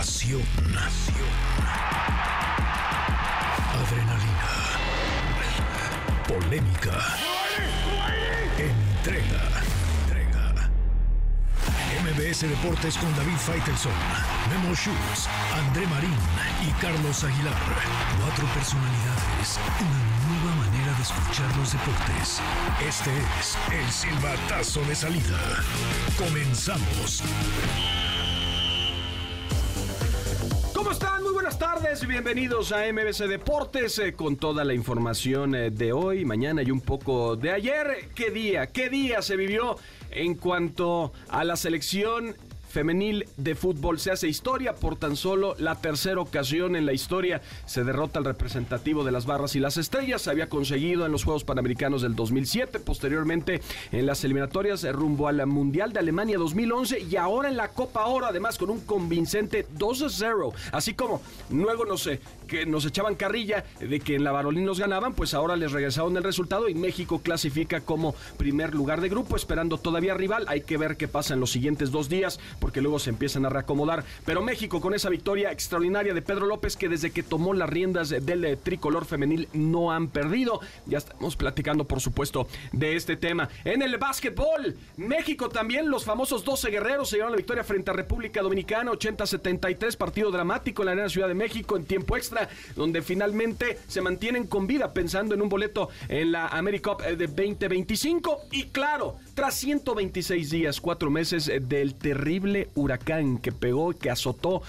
Pasión. Adrenalina. Polémica. Entrega. Entrega. MBS Deportes con David Faitelson, Memo Schutz, André Marín y Carlos Aguilar. Cuatro personalidades. Una nueva manera de escuchar los deportes. Este es el silbatazo de salida. Comenzamos. ¿Cómo están? Muy buenas tardes, bienvenidos a MBC Deportes eh, con toda la información eh, de hoy, mañana y un poco de ayer. ¿Qué día? ¿Qué día se vivió en cuanto a la selección femenil de fútbol. Se hace historia por tan solo la tercera ocasión en la historia. Se derrota al representativo de las barras y las estrellas. Se había conseguido en los Juegos Panamericanos del 2007, posteriormente en las eliminatorias rumbo al Mundial de Alemania 2011 y ahora en la Copa Oro, además con un convincente 2-0. Así como luego no sé, que nos echaban carrilla de que en la Barolín nos ganaban, pues ahora les regresaron el resultado y México clasifica como primer lugar de grupo, esperando todavía rival. Hay que ver qué pasa en los siguientes dos días porque luego se empiezan a reacomodar. Pero México con esa victoria extraordinaria de Pedro López que desde que tomó las riendas del tricolor femenil no han perdido. Ya estamos platicando por supuesto de este tema. En el básquetbol, México también, los famosos 12 guerreros se llevaron la victoria frente a República Dominicana, 80-73, partido dramático en la Arena Ciudad de México en tiempo extra, donde finalmente se mantienen con vida pensando en un boleto en la AmeriCup eh, de 2025. Y claro, tras 126 días, cuatro meses eh, del terrible huracán que pegó, que azotó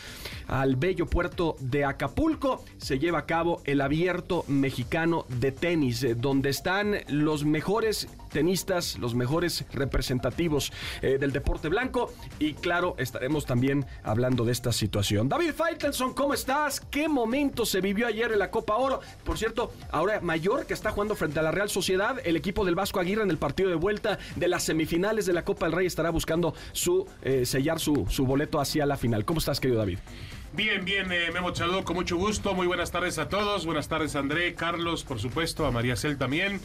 al bello puerto de Acapulco, se lleva a cabo el abierto mexicano de tenis, eh, donde están los mejores tenistas, los mejores representativos eh, del deporte blanco. Y claro, estaremos también hablando de esta situación. David Faitelson, ¿cómo estás? ¿Qué momento se vivió ayer en la Copa Oro? Por cierto, ahora Mayor que está jugando frente a la Real Sociedad, el equipo del Vasco Aguirre en el partido de vuelta de las semifinales de la Copa del Rey estará buscando su eh, sellar su, su boleto hacia la final. ¿Cómo estás, querido David? Bien, bien, eh, Memo Chadó, con mucho gusto. Muy buenas tardes a todos. Buenas tardes, André, Carlos, por supuesto, a María Cel también.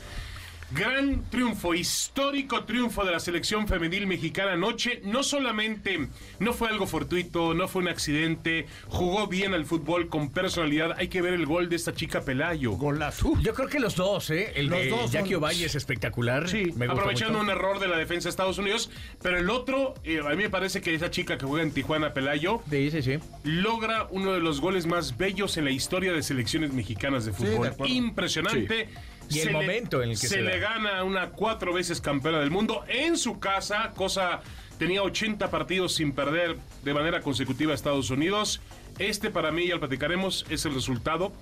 Gran triunfo, histórico triunfo de la selección femenil mexicana anoche. No solamente no fue algo fortuito, no fue un accidente, jugó bien al fútbol con personalidad. Hay que ver el gol de esta chica Pelayo. Golazo. Yo creo que los dos, ¿eh? El Los de dos son- Jackie Ovalle es espectacular. Sí, Me gusta aprovechando mucho. un error de la defensa de Estados Unidos. Pero el otro, eh, a mí me parece que esa chica que juega en Tijuana, Pelayo, Sí, sí, sí. logra uno de los goles más bellos en la historia de selecciones mexicanas de fútbol. Impresionante. Y el le- momento en el que se, se le da. gana una cuatro veces campeona del mundo en su casa, cosa tenía 80 partidos sin perder de manera consecutiva a Estados Unidos. Este para mí, ya lo platicaremos, es el resultado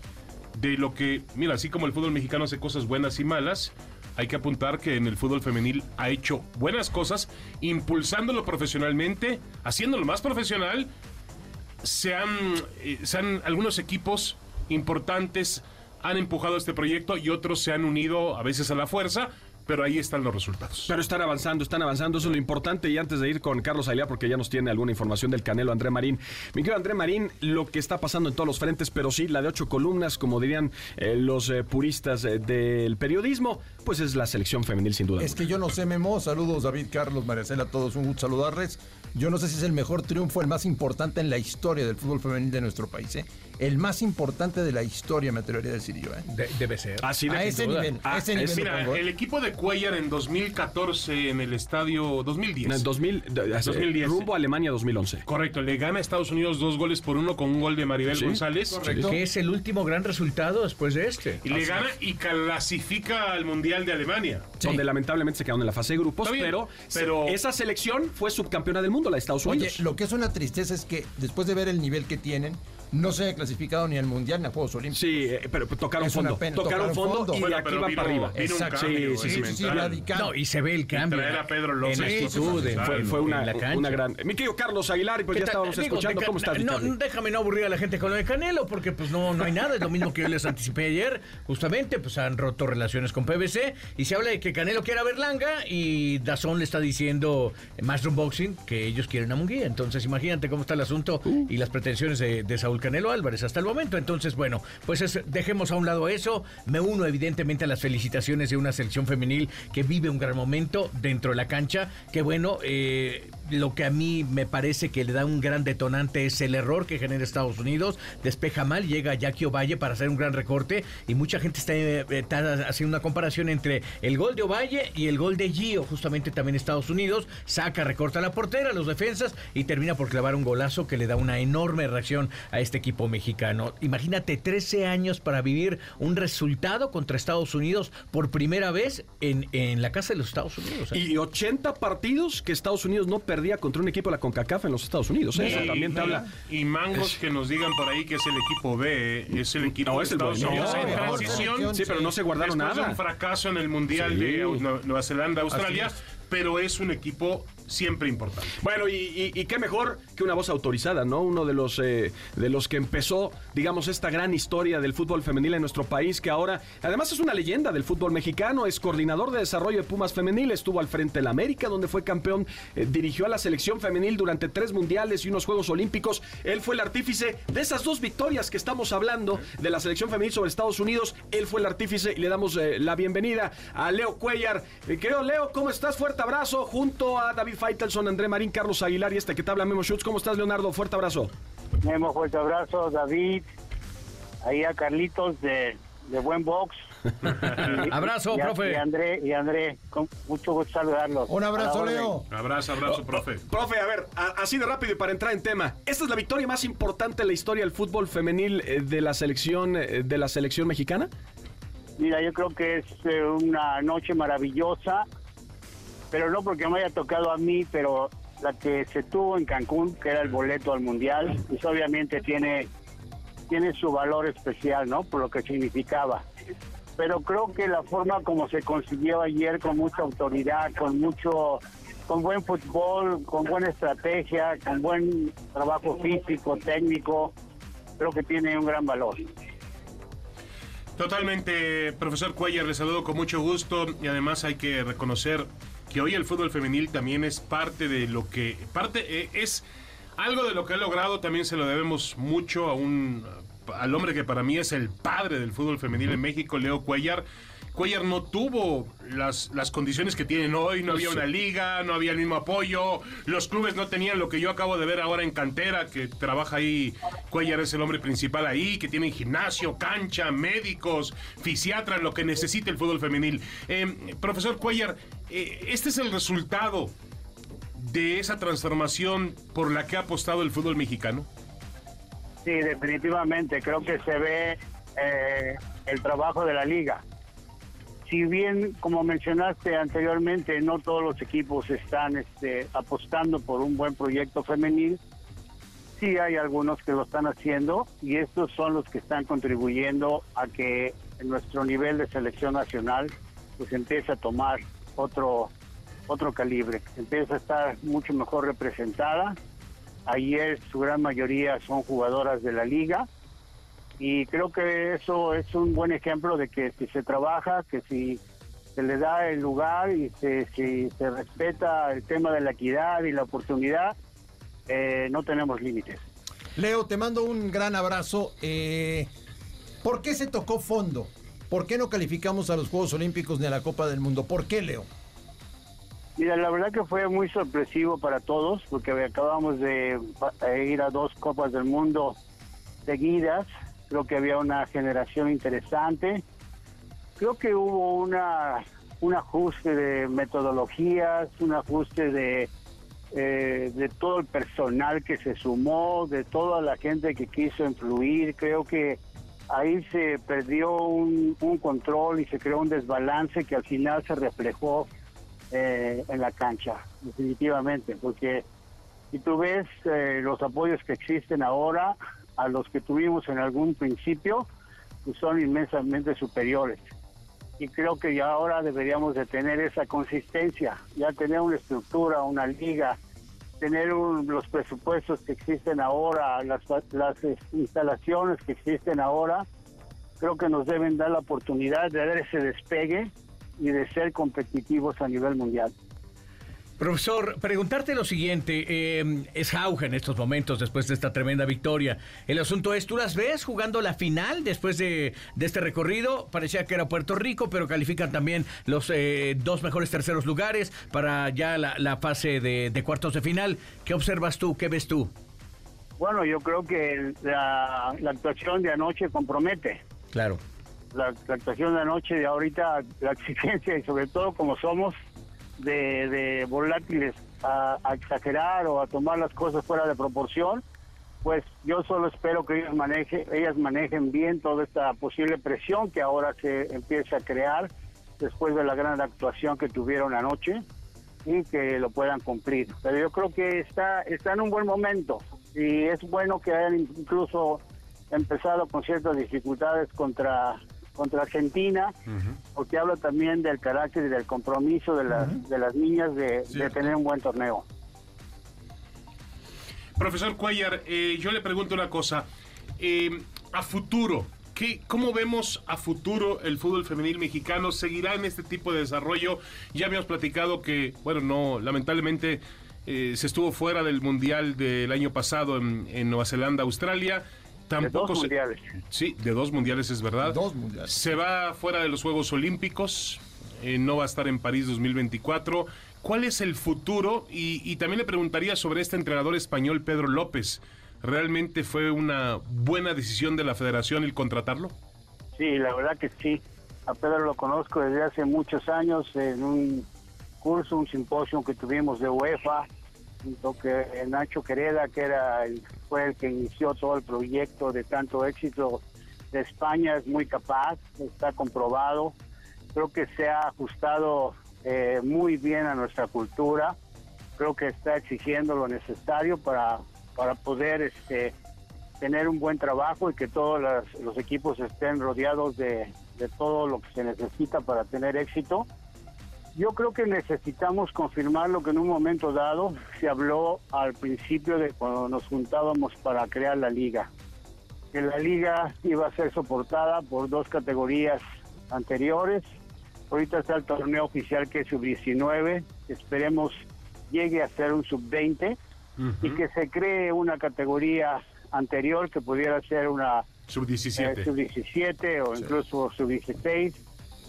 de lo que, mira, así como el fútbol mexicano hace cosas buenas y malas, hay que apuntar que en el fútbol femenil ha hecho buenas cosas, impulsándolo profesionalmente, haciéndolo más profesional. Se han, eh, se han- algunos equipos importantes han empujado este proyecto y otros se han unido a veces a la fuerza, pero ahí están los resultados. Pero están avanzando, están avanzando, eso es lo importante. Y antes de ir con Carlos Aguilar, porque ya nos tiene alguna información del Canelo André Marín. Mi querido André Marín, lo que está pasando en todos los frentes, pero sí, la de ocho columnas, como dirían eh, los eh, puristas eh, del periodismo, pues es la selección femenil, sin duda. Es que yo no sé, Memo. Saludos, David, Carlos, Maricela, a todos. Un gusto saludarles. Yo no sé si es el mejor triunfo, el más importante en la historia del fútbol femenil de nuestro país. El más importante de la historia, me atrevería a decir yo. ¿eh? De- debe ser. Así de a sin ese duda. nivel, Ah, a ese es- nivel. Mira, pongo, ¿eh? el equipo de Cuellar en 2014 en el estadio 2010. En el 2000, de- de- 2010. rumbo a Alemania 2011. Correcto, le gana a Estados Unidos dos goles por uno con un gol de Maribel Sí, González. correcto. Que es el último gran resultado después de este. Y le gana y clasifica al Mundial de Alemania. Donde lamentablemente se quedaron en la fase de grupos, bien, pero, pero- esa selección fue subcampeona del mundo, la de Estados Oye, Unidos. lo que es una tristeza es que después de ver el nivel que tienen, no se haya clasificado ni al Mundial ni a Juegos Olímpicos. Sí, eh, pero tocaron Es una fondo. pena, Tocaron, tocaron fondo, fondo. y Bueno, de aquí van vino- para arriba. Exacto. cambio Sí, sí, sí, Sí, radical. No, y se ve el cambio. traer a Pedro López. En actitud, en- Fue, en- una, la una gran. Mi querido Carlos Aguilar, y pues ¿Qué ya estábamos Digo, escuchando. ¿Cómo estás, mi no, déjame no aburrir a la gente con lo de Canelo, porque pues no, no hay nada, es lo mismo que yo les anticipé ayer. Justamente, pues han roto relaciones con PBC y se habla de que Canelo quiere a Berlanga y Dazón le está diciendo en Master Boxing que ellos quieren a Munguía. Entonces, imagínate cómo está el asunto y las pretensiones de, de Saúl Canelo Álvarez hasta el momento. Entonces, bueno, pues es- dejemos a un lado eso. Me uno evidentemente a las felicitaciones de una selección femenil que vive un gran momento dentro de la cancha. Que bueno, eh, lo que a mí me parece que le da un gran detonante es el error que genera Estados Unidos. Despeja mal, llega Jackie Ovalle para hacer un gran recorte y mucha gente está, eh, está haciendo una comparación entre el gol de Ovalle y el gol de Gio, justamente también Estados Unidos. Saca, recorta la portera, los defensas y termina por clavar un golazo que le da una enorme reacción a este equipo mexicano. Imagínate 13 años para vivir un resultado contra Estados Unidos por primera vez en, en la casa de los Estados Unidos. ¿eh? Y 80 partidos que Estados Unidos no perdía contra un equipo de la CONCACAF en los Estados Unidos. ¿eh? Eso también te habla. Y mangos que nos digan por ahí que es el equipo B, es el equipo No, de es el Estados bueno. Unidos No, en transición. Sí, pero no se guardaron nada. un fracaso en el Mundial Sí. de Nue- Nueva Zelanda, Australia, pero es un equipo siempre importante. Bueno, y, qué mejor que una voz autorizada, ¿no? Uno de los, eh, de los que empezó, digamos, esta gran historia del fútbol femenil en nuestro país, que ahora, además es una leyenda del fútbol mexicano, es coordinador de desarrollo de Pumas Femenil, estuvo al frente de la América, donde fue campeón, eh, dirigió a la selección femenil durante tres mundiales y unos Juegos Olímpicos. Él fue el artífice de esas dos victorias que estamos hablando de la selección femenil sobre Estados Unidos. Él fue el artífice y le damos eh, la bienvenida a Leo Cuellar. Querido Leo, ¿cómo estás? Fuerte abrazo junto a David Faitelson, André Marín, Carlos Aguilar y este que te habla Memo Schutz. ¿Cómo estás, Leonardo? Fuerte abrazo. Memo, fuerte abrazo, David, ahí a Carlitos de, de Buen Box. Y- Abrazo, y profe. Y André, y André, con mucho gusto saludarlos. Un abrazo. Leo. Abrazo, abrazo, profe. Profe, a ver, a- así de rápido y para entrar en tema. Esta es la victoria más importante en la historia del fútbol femenil eh, de la selección eh, de la selección mexicana. Mira, yo creo que es eh, una noche maravillosa, pero no porque me haya tocado a mí, pero la que se tuvo en Cancún, que era el boleto al Mundial, pues obviamente tiene, tiene su valor especial, ¿no? Por lo que significaba. Pero creo que la forma como se consiguió ayer, con mucha autoridad, con mucho con buen fútbol, con buena estrategia, con buen trabajo físico, técnico, creo que tiene un gran valor. Totalmente, profesor Cuellar, le saludo con mucho gusto y además hay que reconocer que hoy el fútbol femenil también es parte de lo que, parte, eh, es algo de lo que ha logrado, también se lo debemos mucho a un, al hombre que para mí es el padre del fútbol femenil en México, Leo Cuellar. Cuellar no tuvo las, las condiciones que tienen hoy, no había una liga, no había el mismo apoyo, los clubes no tenían lo que yo acabo de ver ahora en cantera, que trabaja ahí, Cuellar es el hombre principal ahí, que tiene gimnasio, cancha, médicos, fisiatras, lo que necesita el fútbol femenil. Eh, profesor Cuellar, este es el resultado de esa transformación por la que ha apostado el fútbol mexicano. Sí, definitivamente. Creo que se ve eh, el trabajo de la liga. Si bien, como mencionaste anteriormente, no todos los equipos están este, apostando por un buen proyecto femenil, sí hay algunos que lo están haciendo y estos son los que están contribuyendo a que nuestro nivel de selección nacional pues empiece a tomar otro otro calibre, empieza a estar mucho mejor representada. Ayer su gran mayoría son jugadoras de la liga y creo que eso es un buen ejemplo de que si se trabaja, que si se le da el lugar y se, si se respeta el tema de la equidad y la oportunidad, eh, no tenemos límites. Leo, te mando un gran abrazo. Eh, ¿Por qué se tocó fondo? ¿Por qué no calificamos a los Juegos Olímpicos ni a la Copa del Mundo? ¿Por qué, Leo? Mira, la verdad que fue muy sorpresivo para todos porque acabamos de pa- ir a dos Copas del Mundo seguidas. Creo que había una generación interesante. Creo que hubo una un ajuste de metodologías, un ajuste de, eh, de todo el personal que se sumó, de toda la gente que quiso influir. Creo que ahí se perdió un, control y se creó un desbalance que al final se reflejó eh, en la cancha, definitivamente, porque si tú ves eh, los apoyos que existen ahora a los que tuvimos en algún principio, pues son inmensamente superiores. Y creo que ya ahora deberíamos de tener esa consistencia, ya tener una estructura, una liga, tener un- los presupuestos que existen ahora, las, las eh, instalaciones que existen ahora, creo que nos deben dar la oportunidad de dar ese despegue y de ser competitivos a nivel mundial. Profesor, preguntarte lo siguiente, eh, es Jauja en estos momentos después de esta tremenda victoria. El asunto es, ¿tú las ves jugando la final después de, de este recorrido? Parecía que era Puerto Rico, pero califican también los eh, dos mejores terceros lugares para ya la, la fase de, de cuartos de final. ¿Qué observas tú? ¿Qué ves tú? Bueno, yo creo que la, la actuación de anoche compromete. Claro. La, la actuación de anoche, de ahorita, la exigencia y sobre todo como somos de, volátiles a, a exagerar o a tomar las cosas fuera de proporción, pues yo solo espero que ellos maneje, ellas manejen bien toda esta posible presión que ahora se empieza a crear después de la gran actuación que tuvieron anoche y que lo puedan cumplir. Pero yo creo que está, está en un buen momento y es bueno que hayan incluso empezado con ciertas dificultades contra contra Argentina, porque habla también del carácter y del compromiso de las, de las niñas de, tener un buen torneo. Profesor Cuellar, eh, yo le pregunto una cosa. Eh, a futuro, ¿qué, ¿cómo vemos a futuro el fútbol femenil mexicano? ¿Seguirá en este tipo de desarrollo? Ya habíamos platicado que, bueno, no, lamentablemente eh, se estuvo fuera del Mundial del año pasado en, en Nueva Zelanda, Australia. Tampoco dos se- mundiales. Sí, de dos mundiales es verdad. Dos mundiales. Se va fuera de los Juegos Olímpicos, eh, no va a estar en París 2024. ¿Cuál es el futuro? Y, y también le preguntaría sobre este entrenador español, Pedro López. ¿Realmente fue una buena decisión de la federación el contratarlo? Sí, la verdad que sí. A Pedro lo conozco desde hace muchos años en un curso, un simposio que tuvimos de UEFA, junto que Nacho Quereda, que era el, fue el que inició todo el proyecto de tanto éxito de España, es muy capaz, está comprobado. Creo que se ha ajustado eh, muy bien a nuestra cultura. Creo que está exigiendo lo necesario para, para poder este, tener un buen trabajo y que todos las- los equipos estén rodeados de, de todo lo que se necesita para tener éxito. Yo creo que necesitamos confirmar lo que en un momento dado se habló al principio de cuando nos juntábamos para crear la liga. Que la liga iba a ser soportada por dos categorías anteriores. Ahorita está el torneo oficial que es sub-19. Esperemos llegue a ser un sub-20 y que se cree una categoría anterior que pudiera ser una Sub-17. eh, sub-17 o incluso sub-16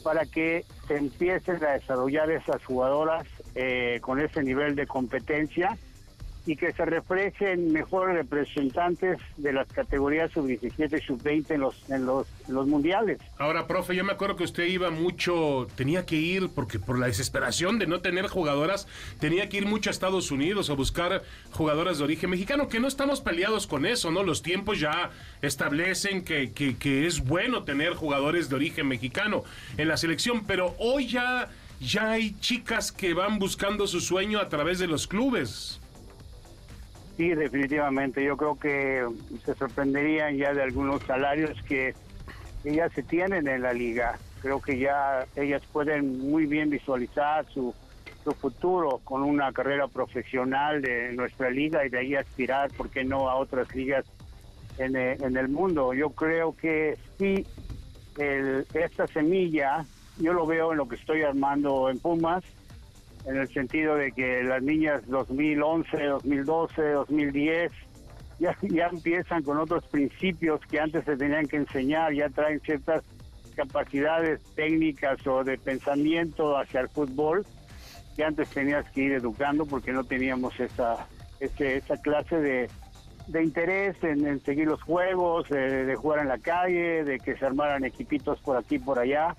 para que se empiecen a desarrollar esas jugadoras eh, con ese nivel de competencia y que se reflejen mejores representantes de las categorías sub-17 y sub-20 en los, en, los, los mundiales. Ahora, profe, yo me acuerdo que usted iba mucho, tenía que ir, porque por la desesperación de no tener jugadoras, tenía que ir mucho a Estados Unidos a buscar jugadoras de origen mexicano, que no estamos peleados con eso, ¿no? Los tiempos ya establecen que, que, que es bueno tener jugadores de origen mexicano en la selección, pero hoy ya, ya hay chicas que van buscando su sueño a través de los clubes. Sí, definitivamente. Yo creo que se sorprenderían ya de algunos salarios que, ya se tienen en la liga. Creo que ya ellas pueden muy bien visualizar su, su futuro con una carrera profesional de nuestra liga y de ahí aspirar, ¿por qué no?, a otras ligas en, eh, en el mundo. Yo creo que sí, el- esta semilla, yo lo veo en lo que estoy armando en Pumas, en el sentido de que las niñas 2011, 2012, 2010 ya, ya empiezan con otros principios que antes se tenían que enseñar, ya traen ciertas capacidades técnicas o de pensamiento hacia el fútbol que antes tenías que ir educando porque no teníamos esa, ese- esa clase de, de interés en, seguir los juegos, de jugar en la calle, de que se armaran equipitos por aquí y por allá.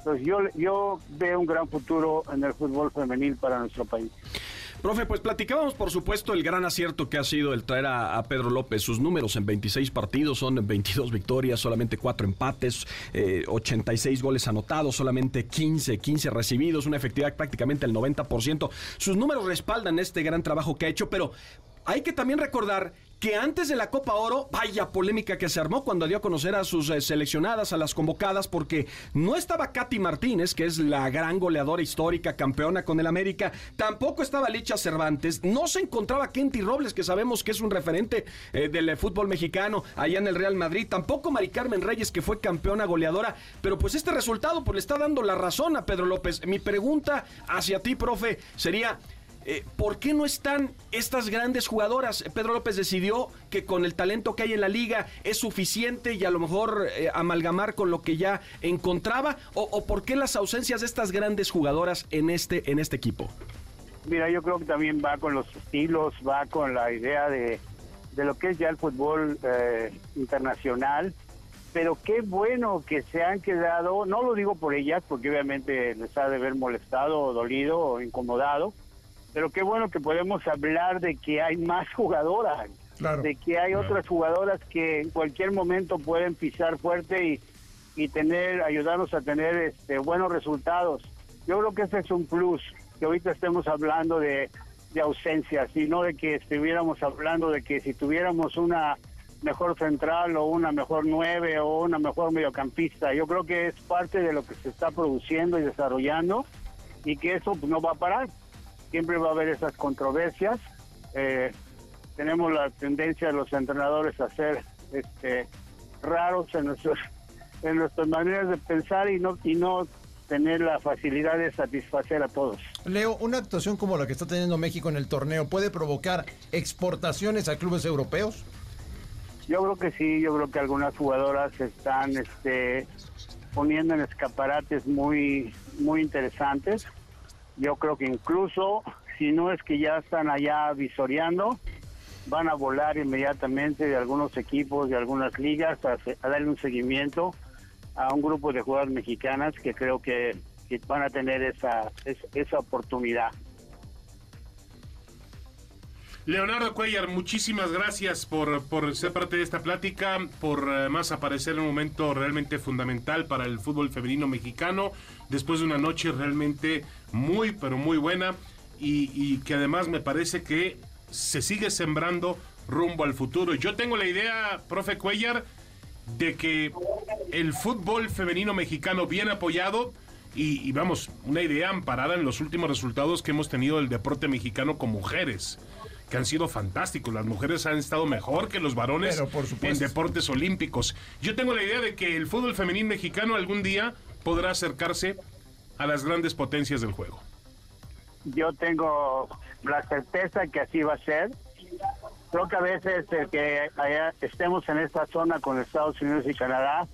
Entonces yo, yo veo un gran futuro en el fútbol femenil para nuestro país. Profe, pues platicábamos, por supuesto, el gran acierto que ha sido el traer a, Pedro López. Sus números en 26 partidos son 22 victorias, solamente 4 empates, eh, 86 goles anotados, solamente 15, 15 recibidos, una efectividad prácticamente del 90%. Sus números respaldan este gran trabajo que ha hecho, pero hay que también recordar que antes de la Copa Oro, vaya polémica que se armó cuando dio a conocer a sus eh, seleccionadas, a las convocadas, porque no estaba Katy Martínez, que es la gran goleadora histórica, campeona con el América, tampoco estaba Licha Cervantes, no se encontraba Kenty Robles, que sabemos que es un referente eh, del eh, fútbol mexicano allá en el Real Madrid, tampoco Mari Carmen Reyes, que fue campeona goleadora, pero pues este resultado pues le está dando la razón a Pedro López. Mi pregunta hacia ti, profe, sería... eh, ¿por qué no están estas grandes jugadoras? Pedro López decidió que con el talento que hay en la liga es suficiente y a lo mejor eh, amalgamar con lo que ya encontraba, o, por qué las ausencias de estas grandes jugadoras en este, en este equipo? Mira, yo creo que también va con los estilos, va con la idea de, de lo que es ya el fútbol eh, internacional pero qué bueno que se han quedado, no lo digo por ellas, porque obviamente les ha de haber molestado, dolido o incomodado, pero qué bueno que podemos hablar de que hay más jugadoras, de que hay otras jugadoras que en cualquier momento pueden pisar fuerte y, y tener, ayudarnos a tener este, buenos resultados. Yo creo que ese es un plus, que ahorita estemos hablando de, de ausencias y no de que estuviéramos hablando de que si tuviéramos una mejor central o una mejor nueve o una mejor mediocampista. Yo creo que es parte de lo que se está produciendo y desarrollando y que eso pues, no va a parar. Siempre va a haber esas controversias. Eh, tenemos la tendencia de los entrenadores a ser este, raros en, nuestros, en nuestras maneras de pensar y no, y no tener la facilidad de satisfacer a todos. Leo, una actuación como la que está teniendo México en el torneo puede provocar exportaciones a clubes europeos? Yo creo que sí, yo creo que algunas jugadoras están este, poniendo en escaparates muy, muy interesantes. Yo creo que incluso, si no es que ya están allá visoreando, van a volar inmediatamente de algunos equipos, de algunas ligas, a, darle un seguimiento a un grupo de jugadoras mexicanas que creo que, van a tener esa, esa oportunidad. Leonardo Cuellar, muchísimas gracias por, por ser parte de esta plática, por además aparecer en un momento realmente fundamental para el fútbol femenino mexicano, después de una noche realmente muy, pero muy buena y, y que además me parece que se sigue sembrando rumbo al futuro. Yo tengo la idea, profe Cuellar, de que el fútbol femenino mexicano bien apoyado y, y, vamos, una idea amparada en los últimos resultados que hemos tenido del deporte mexicano con mujeres que han sido fantásticos. Las mujeres han estado mejor que los varones en deportes olímpicos. Yo tengo la idea de que el fútbol femenil mexicano algún día podrá acercarse a las grandes potencias del juego. Yo tengo la certeza que así va a ser. Creo que a veces el que estemos en esta zona con Estados Unidos y Canadá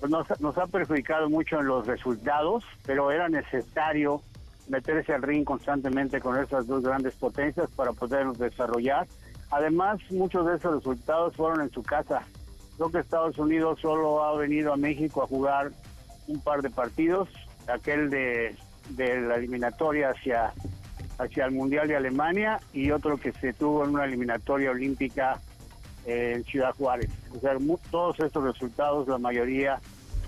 pues nos, nos ha perjudicado mucho en los resultados, pero era necesario meterse al ring constantemente con esas dos grandes potencias para podernos desarrollar. Además, muchos de esos resultados fueron en su casa. Creo que Estados Unidos solo ha venido a México a jugar un par de partidos, aquel de, de la eliminatoria hacia, hacia el Mundial de Alemania y otro que se tuvo en una eliminatoria olímpica en Ciudad Juárez. O sea, todos estos resultados, la mayoría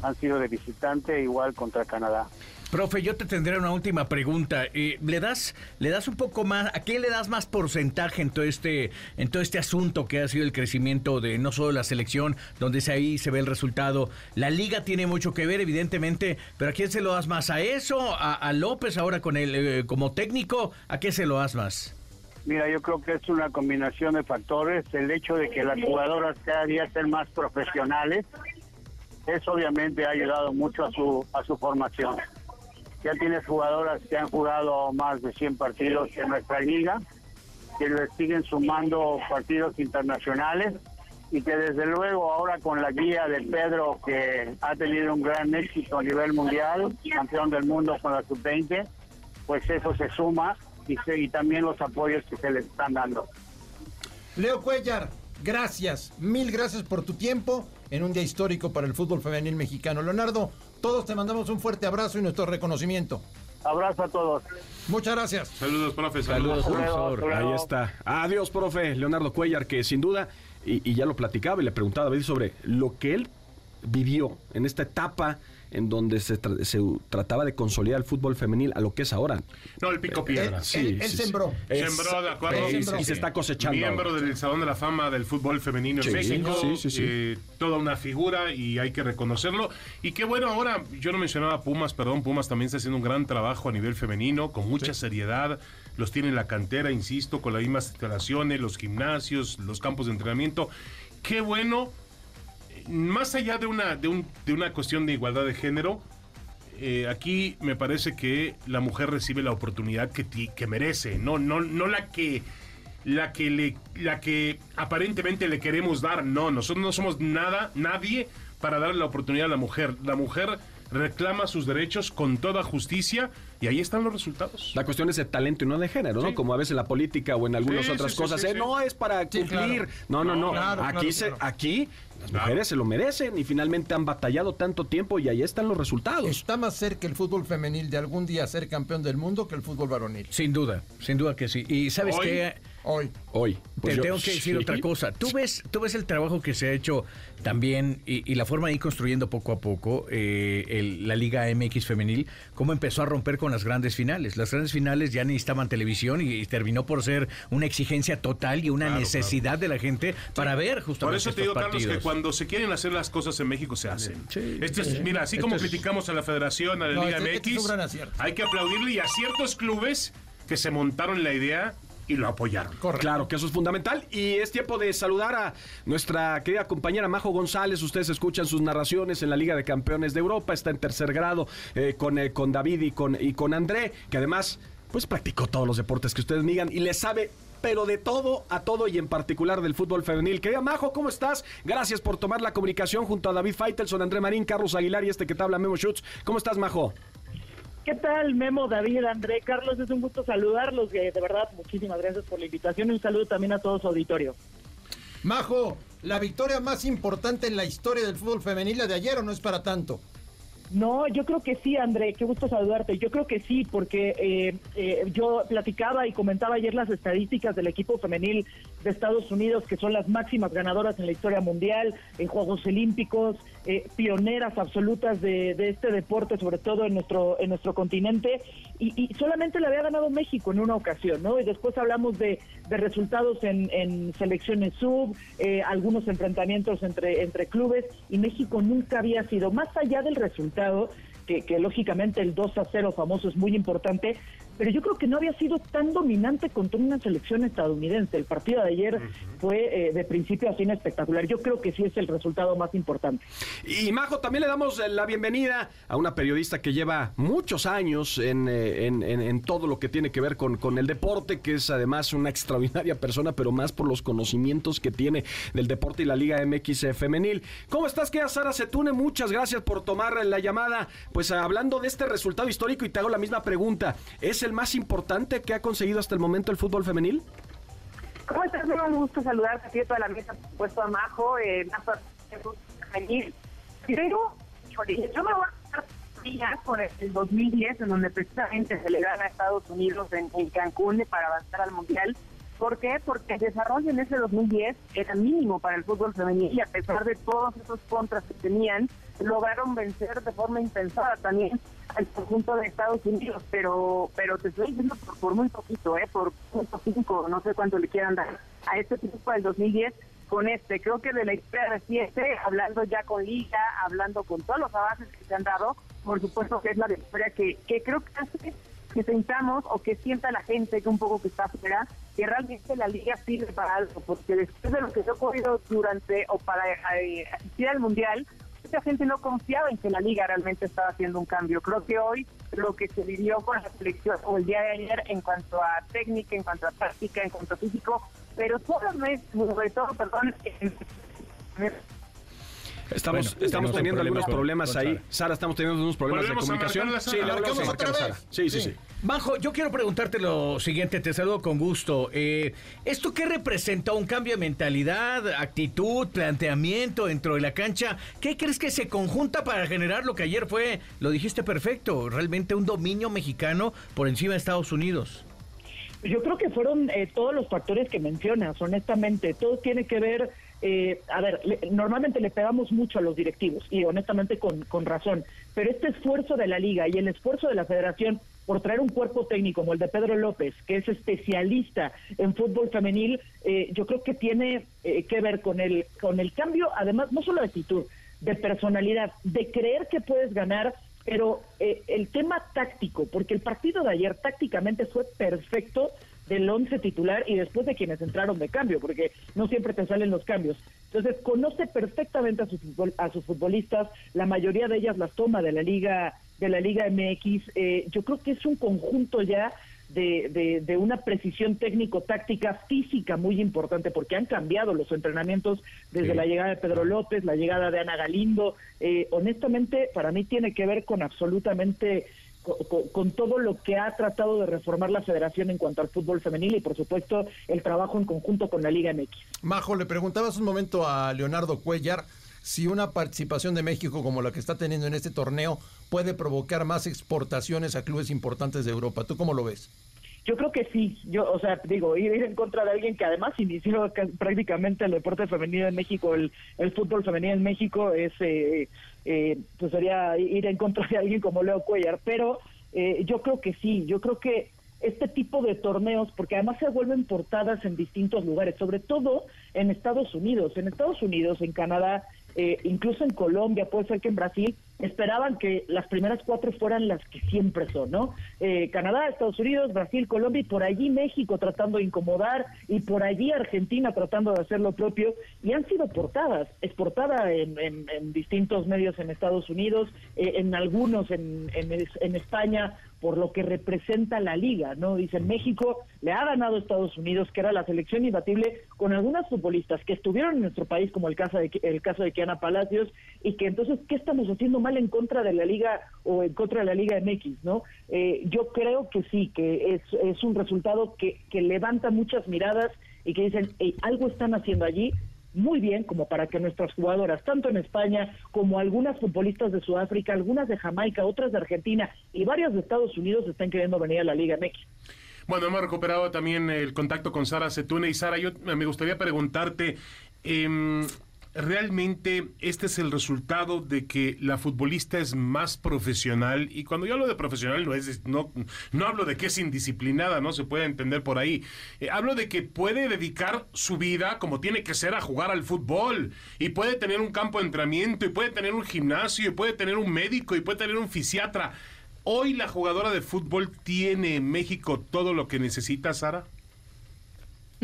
han sido de visitante, igual contra Canadá. Profe, yo te tendré una última pregunta. Eh, ¿Le das, le das un poco más, a qué le das más porcentaje en todo este, en todo este asunto que ha sido el crecimiento de no solo la selección, donde ahí se ve el resultado? La liga tiene mucho que ver, evidentemente, pero ¿a quién se lo das más? ¿A eso? ¿A, López ahora con el eh, como técnico? ¿A qué se lo das más? Mira, yo creo que es una combinación de factores. El hecho de que las jugadoras cada día sean más profesionales, eso obviamente ha ayudado mucho a su, a su formación ya tienes jugadoras que han jugado más de 100 partidos en nuestra liga, que le siguen sumando partidos internacionales y que desde luego ahora con la guía de Pedro que ha tenido un gran éxito a nivel mundial, campeón del mundo con la sub-20, pues eso se suma y, y también los apoyos que se le están dando. Leo Cuellar, gracias, mil gracias por tu tiempo en un día histórico para el fútbol femenil mexicano. Leonardo, todos te mandamos un fuerte abrazo y nuestro reconocimiento. Abrazo a todos. Muchas gracias. Saludos, profe. Saludos, profesor. Ahí está. Adiós, profe. Leonardo Cuellar, que sin duda, y, y ya lo platicaba y le preguntaba a David sobre lo que él vivió en esta etapa en donde se, trataba de consolidar el fútbol femenil a lo que es ahora. No, el pico piedra. sí, él, sembró. sembró, de acuerdo. y se está cosechando. Miembro del Salón de la Fama del Fútbol Femenino en México. Eh, toda una figura y hay que reconocerlo. Y qué bueno, ahora yo no mencionaba Pumas, perdón, Pumas también está haciendo un gran trabajo a nivel femenino, con mucha seriedad. Los tiene en la cantera, insisto, con las mismas instalaciones, los gimnasios, los campos de entrenamiento. Qué bueno más allá de una, de, un, de una cuestión de igualdad de género, eh, aquí me parece que la mujer recibe la oportunidad que, ti- que merece, no, no, no la que la que le, la que aparentemente le queremos dar. No, nosotros no somos nada, nadie para darle la oportunidad a la mujer. La mujer reclama sus derechos con toda justicia y ahí están los resultados. La cuestión es de talento y no de género, ¿no? Sí. Como a veces en la política o en algunas Sí, otras sí, cosas. sí, eh, sí. No es para Sí, cumplir. claro. No, no, no. Claro, aquí, claro, se, claro. aquí las Claro. mujeres se lo merecen y finalmente han batallado tanto tiempo y ahí están los resultados. Está más cerca el fútbol femenil de algún día ser campeón del mundo que el fútbol varonil. Sin duda, sin duda que sí. Y sabes Hoy- qué, Hoy. Hoy. te Pues yo- tengo que decir sí. otra cosa. Tú ves, tú ves el trabajo que se ha hecho también y, y la forma de ir construyendo poco a poco eh, el- la Liga MX femenil, cómo empezó a romper con las grandes finales. Las grandes finales ya necesitaban televisión y, y terminó por ser una exigencia total y una Claro, necesidad de la gente para ver justamente Por eso te digo, Carlos, que cuando se quieren hacer las cosas en México se hacen. Sí, Este es- mira, así como criticamos a la Federación, a la No, Liga este- MX, este hay que aplaudirle y a ciertos clubes que se montaron la idea y lo apoyaron. Correcto. Claro que eso es fundamental y es tiempo de saludar a nuestra querida compañera Majo González. Ustedes escuchan sus narraciones en la Liga de Campeones de Europa, está en tercer grado eh, con, eh, con David y con, y con André, que además pues practicó todos los deportes que ustedes digan y le sabe pero de todo a todo y en particular del fútbol femenil. Querida Majo, ¿cómo estás? Gracias por tomar la comunicación junto a David Feitelson, André Marín, Carlos Aguilar y este que te habla Memo Schutz. ¿Cómo estás, Majo? ¿Qué tal, Memo, David, André, Carlos? Es un gusto saludarlos. de verdad, muchísimas gracias por la invitación y un saludo también a todo su auditorio. Majo, la victoria más importante en la historia del fútbol femenil, la de ayer, o no es para tanto. No, yo creo que sí, André, qué gusto saludarte. Yo creo que sí, porque eh, eh, yo platicaba y comentaba ayer las estadísticas del equipo femenil de Estados Unidos, que son las máximas ganadoras en la historia mundial, en Juegos Olímpicos, eh, pioneras absolutas de, este deporte, sobre todo en nuestro, en nuestro continente, y, solamente le había ganado México en una ocasión, ¿no? Y después hablamos de, de resultados en, en selecciones sub, eh, algunos enfrentamientos entre, entre clubes, y México nunca había sido, más allá del resultado, que, que lógicamente el 2 a 0 famoso es muy importante, pero yo creo que no había sido tan dominante contra una selección estadounidense. El partido de ayer fue eh, de principio a fin espectacular. Yo creo que sí es el resultado más importante. Y Majo, también le damos eh, la bienvenida a una periodista que lleva muchos años en, eh, en- en- en todo lo que tiene que ver con, con el deporte, que es además una extraordinaria persona, pero más por los conocimientos que tiene del deporte y la Liga MX femenil. ¿Cómo estás, querida Sara Setune? Muchas gracias por tomar la llamada. Pues hablando de este resultado histórico y te hago la misma pregunta. ¿Es el más importante que ha conseguido hasta el momento el fútbol femenil? ¿Cómo estás? Me un gusto saludarte a ti a la mesa, por supuesto a Majo, eh. Pero, híjole, yo me voy a ya con el, el 2010, en donde precisamente se le gana a Estados Unidos en Cancún para avanzar al Mundial. ¿Por qué? Porque el desarrollo en ese 2010 era mínimo para el fútbol femenil y a pesar de todos esos contras que tenían, lograron vencer de forma impensada también al conjunto de Estados Unidos, pero pero te estoy diciendo por, muy poquito, ¿eh? por punto cinco, no sé cuánto le quieran dar a este equipo del 2010 con este. Creo que de la historia reciente, hablando ya con Liga, hablando con todos los avances que se han dado, por supuesto que es la victoria que, que creo que hace que sentamos o que sienta la gente que un poco que está afuera, que realmente la liga sirve para algo, porque después de lo que se ha ocurrido durante o para eh, asistir al mundial, mucha gente no confiaba en que la liga realmente estaba haciendo un cambio. Creo que hoy lo que se vivió con la selección o el día de ayer en cuanto a técnica, en cuanto a táctica, en cuanto a físico, pero sobre, sobre todo, perdón, en- Estamos, Bueno, estamos teniendo problema algunos problemas con ahí. Sara. Sara, estamos teniendo unos problemas de ¿Volvemos a comunicación. Sara? Sí, a ¿Marcamos marcar a otra Sara. vez? Sí, sí, Sí. sí. Majo, yo quiero preguntarte lo siguiente, te saludo con gusto. Eh, ¿Esto qué representa? ¿Un cambio de mentalidad, actitud, planteamiento dentro de la cancha? ¿Qué crees que se conjunta para generar lo que ayer fue, lo dijiste perfecto, realmente un dominio mexicano por encima de Estados Unidos? Yo creo que fueron eh, todos los factores que mencionas, honestamente. Todo tiene que ver, eh, a ver, le- normalmente le pegamos mucho a los directivos y honestamente con, con razón, pero este esfuerzo de la liga y el esfuerzo de la federación por traer un cuerpo técnico como el de Pedro López, que es especialista en fútbol femenil, eh, yo creo que tiene eh, que ver con el, con el cambio, además, no solo de actitud, de personalidad, de creer que puedes ganar pero eh, el tema táctico, porque el partido de ayer tácticamente fue perfecto del once titular y después de quienes entraron de cambio, porque no siempre te salen los cambios. Entonces, conoce perfectamente a, su futbol- a sus futbolistas, la mayoría de ellas las toma de la liga de la Liga MX, eh, yo creo que es un conjunto ya de, de, una precisión técnico-táctica física muy importante, porque han cambiado los entrenamientos desde la llegada de Pedro López, la llegada de Ana Galindo. Eh, honestamente, para mí tiene que ver con absolutamente con, todo lo que ha tratado de reformar la federación en cuanto al fútbol femenil y por supuesto el trabajo en conjunto con la Liga MX. Majo, le preguntabas un momento a Leonardo Cuellar si una participación de México como la que está teniendo en este torneo puede provocar más exportaciones a clubes importantes de Europa. ¿Tú cómo lo ves? Yo creo que sí, yo, o sea, digo, ir en contra de alguien que además inició prácticamente el deporte femenino en México, el, fútbol femenino en México, es, eh, eh, pues sería ir en contra de alguien como Leo Cuellar, pero eh, yo creo que sí, yo creo que este tipo de torneos, porque además se vuelven portadas en distintos lugares, sobre todo en Estados Unidos, en Estados Unidos, en Canadá, eh, incluso en Colombia, puede ser que en Brasil, esperaban que las primeras cuatro fueran las que siempre son, ¿no? Eh, Canadá, Estados Unidos, Brasil, Colombia y por allí México tratando de incomodar y por allí Argentina tratando de hacer lo propio y han sido portadas, exportada en, en, distintos medios en Estados Unidos, eh, en algunos en, en España, por lo que representa la liga, ¿no? Dicen, México le ha ganado a Estados Unidos, que era la selección imbatible, con algunas futbolistas que estuvieron en nuestro país, como el caso de, el caso de Kiana Palacios, y que entonces, ¿qué estamos haciendo mal en contra de la liga o en contra de la liga MX, no? Eh, yo creo que sí, que es, un resultado que, que levanta muchas miradas y que dicen, algo están haciendo allí, muy bien como para que nuestras jugadoras, tanto en España como algunas futbolistas de Sudáfrica, algunas de Jamaica, otras de Argentina y varias de Estados Unidos están queriendo venir a la Liga MX. Bueno, hemos recuperado también el contacto con Sara Setune y Sara, yo me gustaría preguntarte, eh, realmente este es el resultado de que la futbolista es más profesional y cuando yo hablo de profesional no es no no hablo de que es indisciplinada no se puede entender por ahí. Eh, hablo de que puede dedicar su vida como tiene que ser a jugar al fútbol y puede tener un campo de entrenamiento y puede tener un gimnasio y puede tener un médico y puede tener un fisiatra. Hoy la jugadora de fútbol tiene en México todo lo que necesita Sara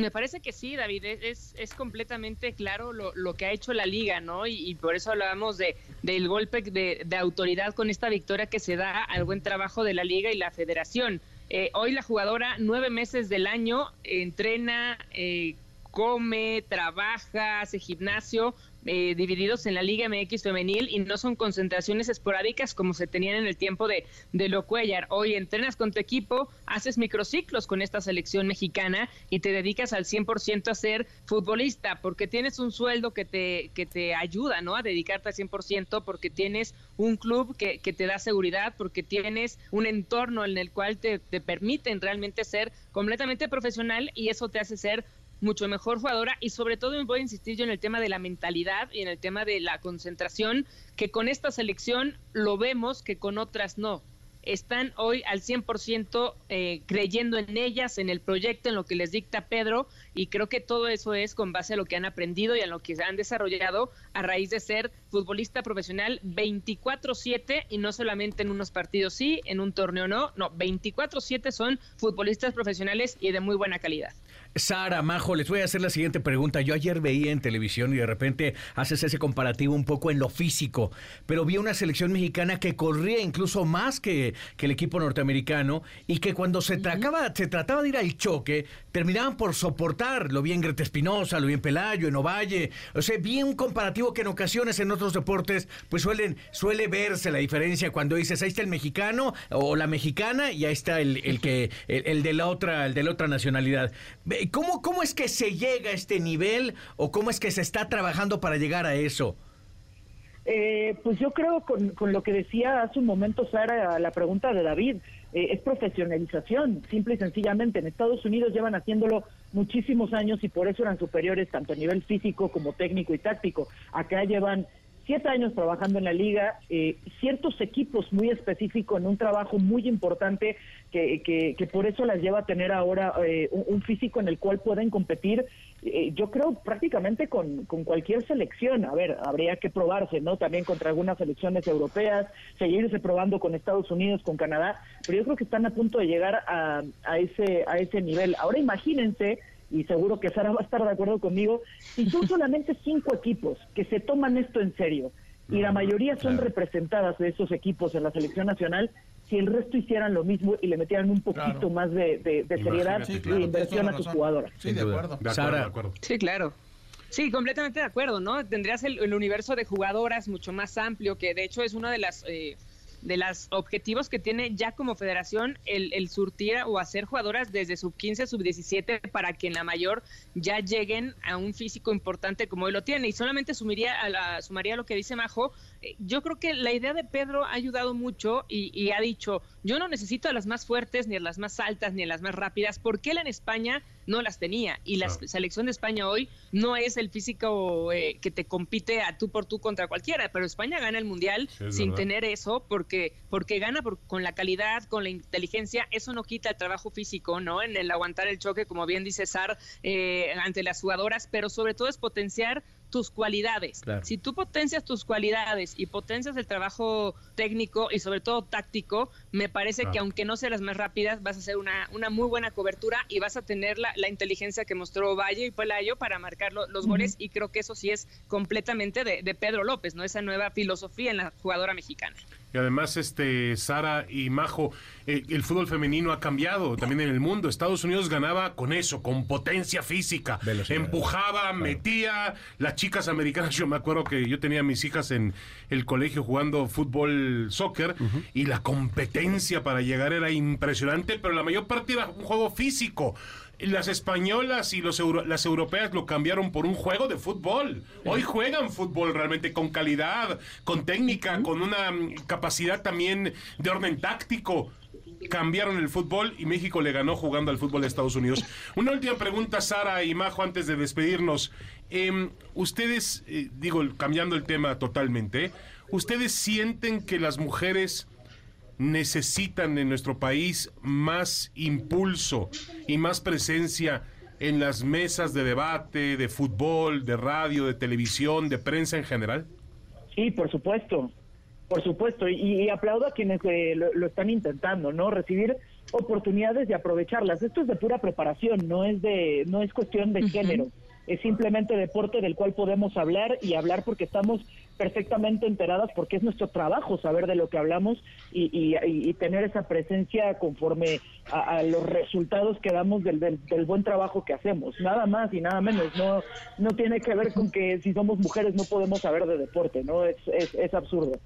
me parece que sí, David, es, es completamente claro lo, lo, que ha hecho la liga, ¿no? Y, por eso hablábamos de, del golpe de, de, autoridad con esta victoria que se da al buen trabajo de la liga y la federación. Eh, hoy la jugadora, nueve meses del año, entrena, eh, come, trabaja, hace gimnasio, eh, divididos en la Liga MX femenil y no son concentraciones esporádicas como se tenían en el tiempo de, de Lo Cuellar. Hoy entrenas con tu equipo, haces microciclos con esta selección mexicana y te dedicas al 100% a ser futbolista porque tienes un sueldo que te, que te ayuda ¿no? a dedicarte al 100% porque tienes un club que, que te da seguridad, porque tienes un entorno en el cual te, te permiten realmente ser completamente profesional y eso te hace ser mucho mejor jugadora y sobre todo voy a insistir yo en el tema de la mentalidad y en el tema de la concentración, que con esta selección lo vemos que con otras no. Están hoy al 100% eh, creyendo en ellas, en el proyecto, en lo que les dicta Pedro, y creo que todo eso es con base a lo que han aprendido y a lo que han desarrollado a raíz de ser futbolista profesional 24/7 y no solamente en unos partidos sí, en un torneo no, no, 24/7 son futbolistas profesionales y de muy buena calidad. Sara, Majo, les voy a hacer la siguiente pregunta. Yo ayer veía en televisión y de repente haces ese comparativo un poco en lo físico, pero vi una selección mexicana que corría incluso más que, que el equipo norteamericano y que cuando se, trataba, se trataba de ir al choque, terminaban por soportar. Lo vi en Greta Espinosa, lo vi en Pelayo, en Ovalle. O sea, vi un comparativo que en ocasiones en otros deportes pues suelen, suele verse la diferencia cuando dices ahí está el mexicano o la mexicana y ahí está el, el que el, de la otra el de la otra nacionalidad. ¿Cómo, ¿Cómo es que se llega a este nivel o cómo es que se está trabajando para llegar a eso? Eh, pues yo creo con, con, lo que decía hace un momento Sara, la pregunta de David, eh, es profesionalización, simple y sencillamente. En Estados Unidos llevan haciéndolo muchísimos años y por eso eran superiores tanto a nivel físico como técnico y táctico. Acá llevan siete años trabajando en la liga, eh, ciertos equipos muy específicos en un trabajo muy importante que, que, por eso las lleva a tener ahora eh, un, físico en el cual pueden competir, eh, yo creo prácticamente con, con, cualquier selección. A ver, habría que probarse, ¿no? También contra algunas selecciones europeas, seguirse probando con Estados Unidos, con Canadá, pero yo creo que están a punto de llegar a, a ese, a ese nivel. Ahora imagínense y seguro que Sara va a estar de acuerdo conmigo, si son solamente cinco equipos que se toman esto en serio y la mayoría son representadas de esos equipos en la selección nacional, si el resto hicieran lo mismo y le metieran un poquito Claro. más de, de- de seriedad Sí, claro, de inversión a sus jugadoras. Sí, de acuerdo. De acuerdo, Sara. de acuerdo. Sí, claro. Sí, completamente de acuerdo, ¿no? Tendrías el, el universo de jugadoras mucho más amplio, que de hecho es uno de las eh, de los objetivos que tiene ya como federación el, el surtir o hacer jugadoras desde sub 15, sub 17 para que en la mayor ya lleguen a un físico importante como hoy lo tiene. Y solamente sumiría a la, sumaría lo que dice Majo. Eh, Yo creo que la idea de Pedro ha ayudado mucho y, y ha dicho, yo no necesito a las más fuertes, ni a las más altas, ni a las más rápidas, porque él en España no las tenía. Y la selección de España hoy no es el físico eh, que te compite a tú por tú contra cualquiera, pero España gana el Mundial Sí, sin verdad. tener eso porque, porque gana por- con la calidad, con la inteligencia, eso no quita el trabajo físico, ¿no? En el aguantar el choque, como bien dice Sar, eh, ante las jugadoras, pero sobre todo es potenciar tus cualidades. Claro. Si tú potencias tus cualidades y potencias el trabajo técnico y sobre todo táctico, me parece Claro. que aunque no sean las más rápidas, vas a hacer una, una muy buena cobertura y vas a tener la, la inteligencia que mostró Valle y Pelayo para marcar lo- los goles y creo que eso sí es completamente de, de Pedro López, ¿no? Esa nueva filosofía en la jugadora mexicana. Y además, este, Sara y Majo, eh, el fútbol femenino ha cambiado también en el mundo. Estados Unidos ganaba con eso, con potencia física. Velocidad. Empujaba, metía. Las chicas americanas, yo me acuerdo que yo tenía a mis hijas en el colegio jugando fútbol, soccer, y la competencia para llegar era impresionante, pero la mayor parte era un juego físico. Las españolas y los euro- las europeas lo cambiaron por un juego de fútbol. Hoy juegan fútbol realmente con calidad, con técnica, con una mm, capacidad también de orden táctico. Cambiaron el fútbol y México le ganó jugando al fútbol de Estados Unidos. Una última pregunta, Sara y Majo, antes de despedirnos. Em, ustedes, eh, digo, cambiando el tema totalmente, ¿ustedes sienten que las mujeres necesitan en nuestro país más impulso y más presencia en las mesas de debate, de fútbol, de radio, de televisión, de prensa en general? Sí, por supuesto, por supuesto, y, y aplaudo a quienes eh, lo, lo están intentando, ¿no? Recibir oportunidades y aprovecharlas. Esto es de pura preparación, no es de, no es cuestión de género, es simplemente deporte del cual podemos hablar y hablar porque estamos perfectamente enteradas porque es nuestro trabajo saber de lo que hablamos y, y- tener esa presencia conforme a, a los resultados que damos del, del- del buen trabajo que hacemos. Nada más y nada menos. No, no tiene que ver con que si somos mujeres no podemos saber de deporte, ¿no? Es, es absurdo.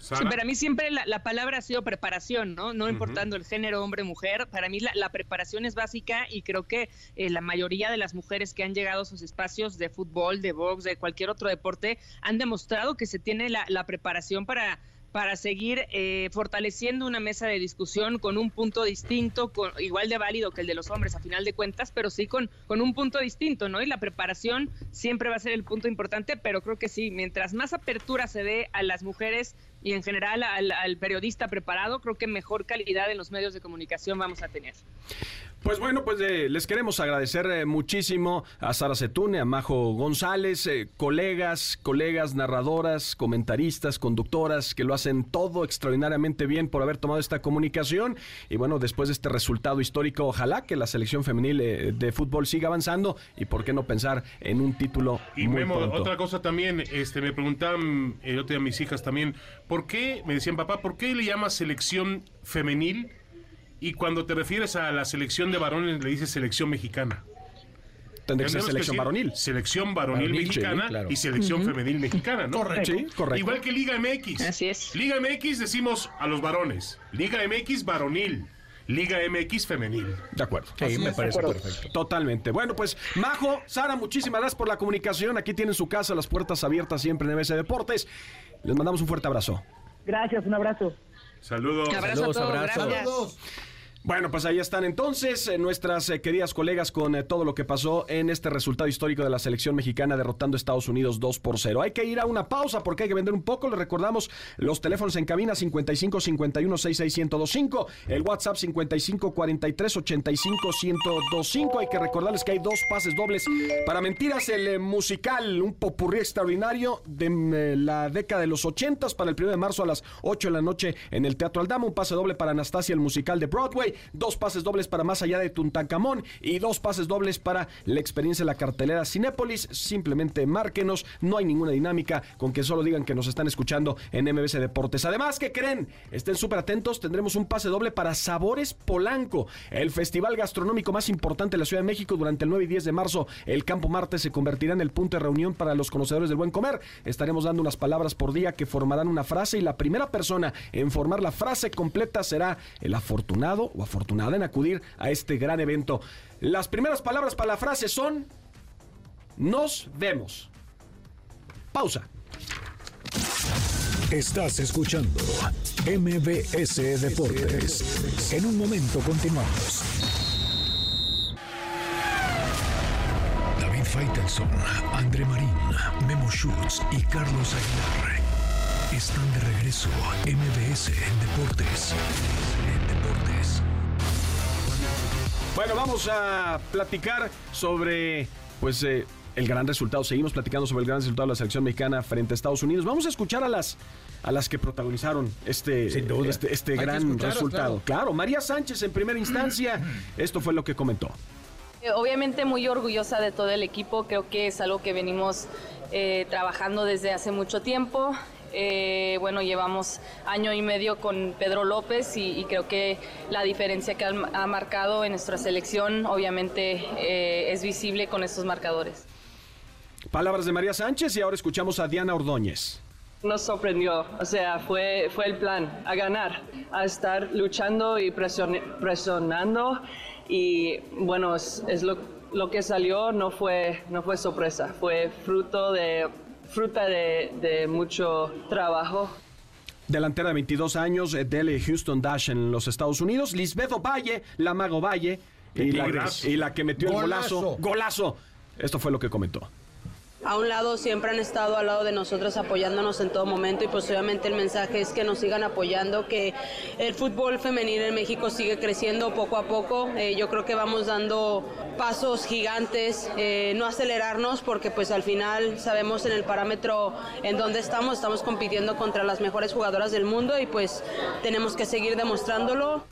Sí, para mí siempre la, la palabra ha sido preparación, ¿no? No importando el género, hombre, mujer. Para mí la, la preparación es básica y creo que eh, la mayoría de las mujeres que han llegado a sus espacios de fútbol, de box, de cualquier otro deporte, han demostrado que se tiene la, la preparación para para seguir eh, fortaleciendo una mesa de discusión con un punto distinto, con, igual de válido que el de los hombres a final de cuentas, pero sí con, con un punto distinto, ¿no? Y la preparación siempre va a ser el punto importante, pero creo que sí, mientras más apertura se dé a las mujeres y en general al, al periodista preparado, creo que mejor calidad en los medios de comunicación vamos a tener. Pues bueno, pues eh, les queremos agradecer eh, muchísimo a Sara Setune, a Majo González, eh, colegas, colegas, narradoras, comentaristas, conductoras, que lo hacen todo extraordinariamente bien por haber tomado esta comunicación. Y bueno, después de este resultado histórico, ojalá que la selección femenil eh, de fútbol siga avanzando y por qué no pensar en un título Y muy Memo, pronto. otra cosa también, este, me preguntaban, eh, yo tenía a mis hijas también, ¿por qué, me decían papá, ¿por qué le llamas selección femenil y cuando te refieres a la selección de varones le dices selección mexicana? Tendría que ser selección varonil. Selección varonil, Varonil, mexicana sí, claro. y selección femenil mexicana, ¿no? Correcto. Sí, correcto. Igual que Liga MX. Así es. Liga MX decimos a los varones. Liga MX varonil. Liga MX femenil. De acuerdo. Sí, me es, parece perfecto. Totalmente. Bueno, pues Majo, Sara, muchísimas gracias por la comunicación. Aquí tienen su casa, las puertas abiertas siempre en MBC Deportes. Les mandamos un fuerte abrazo. Gracias, un abrazo. Saludos. Abrazo Saludos, a todos, gracias. Saludos. Bueno, pues ahí están entonces eh, nuestras eh, queridas colegas con eh, todo lo que pasó en este resultado histórico de la selección mexicana derrotando a Estados Unidos 2 por 0. Hay que ir a una pausa porque hay que vender un poco. Les recordamos los teléfonos en cabina 55 51 66 1025, el WhatsApp 55 43 85 1025. Hay que recordarles que hay dos pases dobles para mentiras, el musical, un popurrí extraordinario de mm, la década de los 80 para el 1 de marzo a las 8 de la noche en el Teatro Aldama, un pase doble para Anastasia, el musical de Broadway dos pases dobles para Más allá de Tuntancamón y dos pases dobles para la experiencia de la cartelera Cinépolis. Simplemente márquenos, no hay ninguna dinámica con que solo digan que nos están escuchando en MBC Deportes. Además, ¿qué creen? Estén súper atentos, tendremos un pase doble para Sabores Polanco, el festival gastronómico más importante de la Ciudad de México durante el 9 y 10 de marzo. El Campo Marte se convertirá en el punto de reunión para los conocedores del buen comer. Estaremos dando unas palabras por día que formarán una frase y la primera persona en formar la frase completa será el afortunado o afortunada en acudir a este gran evento. Las primeras palabras para la frase son nos vemos. Pausa. Estás escuchando MBS Deportes. En un momento continuamos. David Faitelson, André Marín, Memo Schutz y Carlos Aguilar están de regreso. MBS Deportes. Deportes. Bueno, vamos a platicar sobre pues eh, el gran resultado. Seguimos platicando sobre el gran resultado de la selección mexicana frente a Estados Unidos. Vamos a escuchar a las a las que protagonizaron este Sin duda. este, este gran resultado. Claro. María Sánchez en primera instancia. Esto fue lo que comentó. Eh, Obviamente muy orgullosa de todo el equipo, creo que es algo que venimos eh, trabajando desde hace mucho tiempo. Eh, bueno, llevamos año y medio con Pedro López y, y creo que la diferencia que ha, ha marcado en nuestra selección obviamente eh, es visible con estos marcadores. Palabras de María Sánchez y ahora escuchamos a Diana Ordóñez. Nos sorprendió, o sea, fue, fue el plan, a ganar, a estar luchando y presionando y bueno, es, es lo, lo que salió no fue, no fue sorpresa, fue fruto de, fruta de, de mucho trabajo. Delantera de 22 años eh, del Houston Dash en los Estados Unidos. Lisbeth Valle, la Mago Valle. Y la, golazo. y la que metió el golazo. Golazo. Esto fue lo que comentó. A un lado siempre han estado al lado de nosotros apoyándonos en todo momento y pues obviamente el mensaje es que nos sigan apoyando, que el fútbol femenil en México sigue creciendo poco a poco. Eh, yo creo que vamos dando pasos gigantes, eh, no acelerarnos porque pues al final sabemos en el parámetro en donde estamos, estamos compitiendo contra las mejores jugadoras del mundo y pues tenemos que seguir demostrándolo.